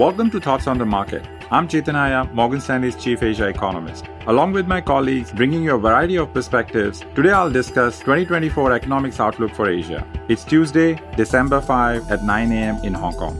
Welcome to Thoughts on the Market. I'm Chetan Morgan Stanley's Chief Asia Economist. Along with my colleagues bringing you a variety of perspectives, today I'll discuss 2024 economics outlook for Asia. It's Tuesday, December 5 at 9 a.m. in Hong Kong.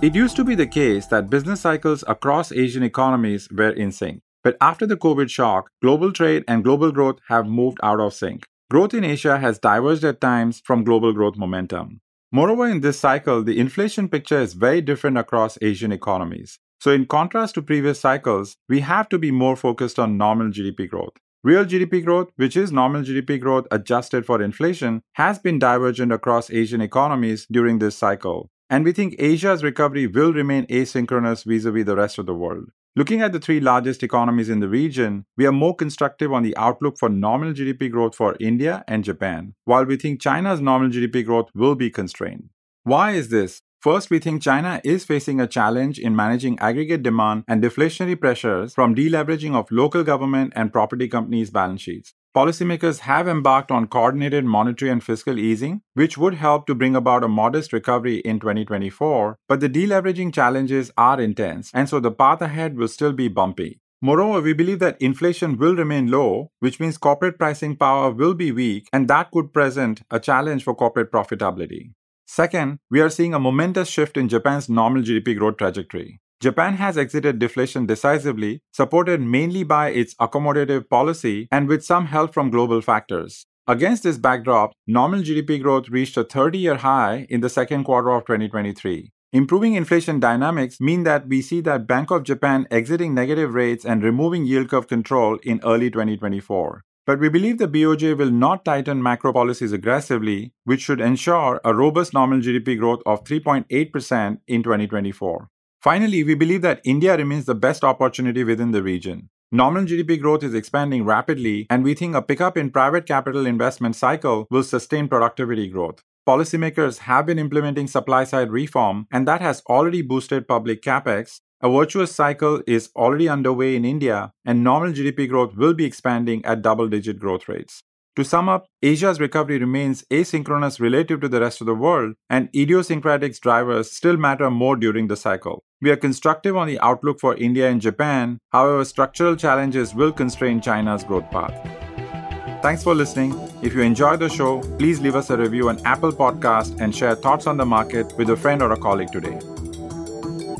It used to be the case that business cycles across Asian economies were in sync. But after the COVID shock, global trade and global growth have moved out of sync. Growth in Asia has diverged at times from global growth momentum. Moreover, in this cycle, the inflation picture is very different across Asian economies. So, in contrast to previous cycles, we have to be more focused on nominal GDP growth. Real GDP growth, which is nominal GDP growth adjusted for inflation, has been divergent across Asian economies during this cycle. And we think Asia's recovery will remain asynchronous vis a vis the rest of the world. Looking at the three largest economies in the region, we are more constructive on the outlook for nominal GDP growth for India and Japan, while we think China's nominal GDP growth will be constrained. Why is this? First, we think China is facing a challenge in managing aggregate demand and deflationary pressures from deleveraging of local government and property companies' balance sheets policymakers have embarked on coordinated monetary and fiscal easing, which would help to bring about a modest recovery in 2024. But the deleveraging challenges are intense, and so the path ahead will still be bumpy. Moreover, we believe that inflation will remain low, which means corporate pricing power will be weak, and that could present a challenge for corporate profitability. Second, we are seeing a momentous shift in Japan's nominal GDP growth trajectory. Japan has exited deflation decisively, supported mainly by its accommodative policy and with some help from global factors. Against this backdrop, nominal GDP growth reached a 30 year high in the second quarter of 2023. Improving inflation dynamics mean that we see that Bank of Japan exiting negative rates and removing yield curve control in early 2024. But we believe the BOJ will not tighten macro policies aggressively, which should ensure a robust nominal GDP growth of 3.8% in 2024. Finally, we believe that India remains the best opportunity within the region. Nominal GDP growth is expanding rapidly, and we think a pickup in private capital investment cycle will sustain productivity growth. Policymakers have been implementing supply side reform, and that has already boosted public capex. A virtuous cycle is already underway in India, and nominal GDP growth will be expanding at double digit growth rates. To sum up, Asia's recovery remains asynchronous relative to the rest of the world, and idiosyncratic drivers still matter more during the cycle. We are constructive on the outlook for India and Japan, however, structural challenges will constrain China's growth path. Thanks for listening. If you enjoyed the show, please leave us a review on Apple Podcast and share thoughts on the market with a friend or a colleague today.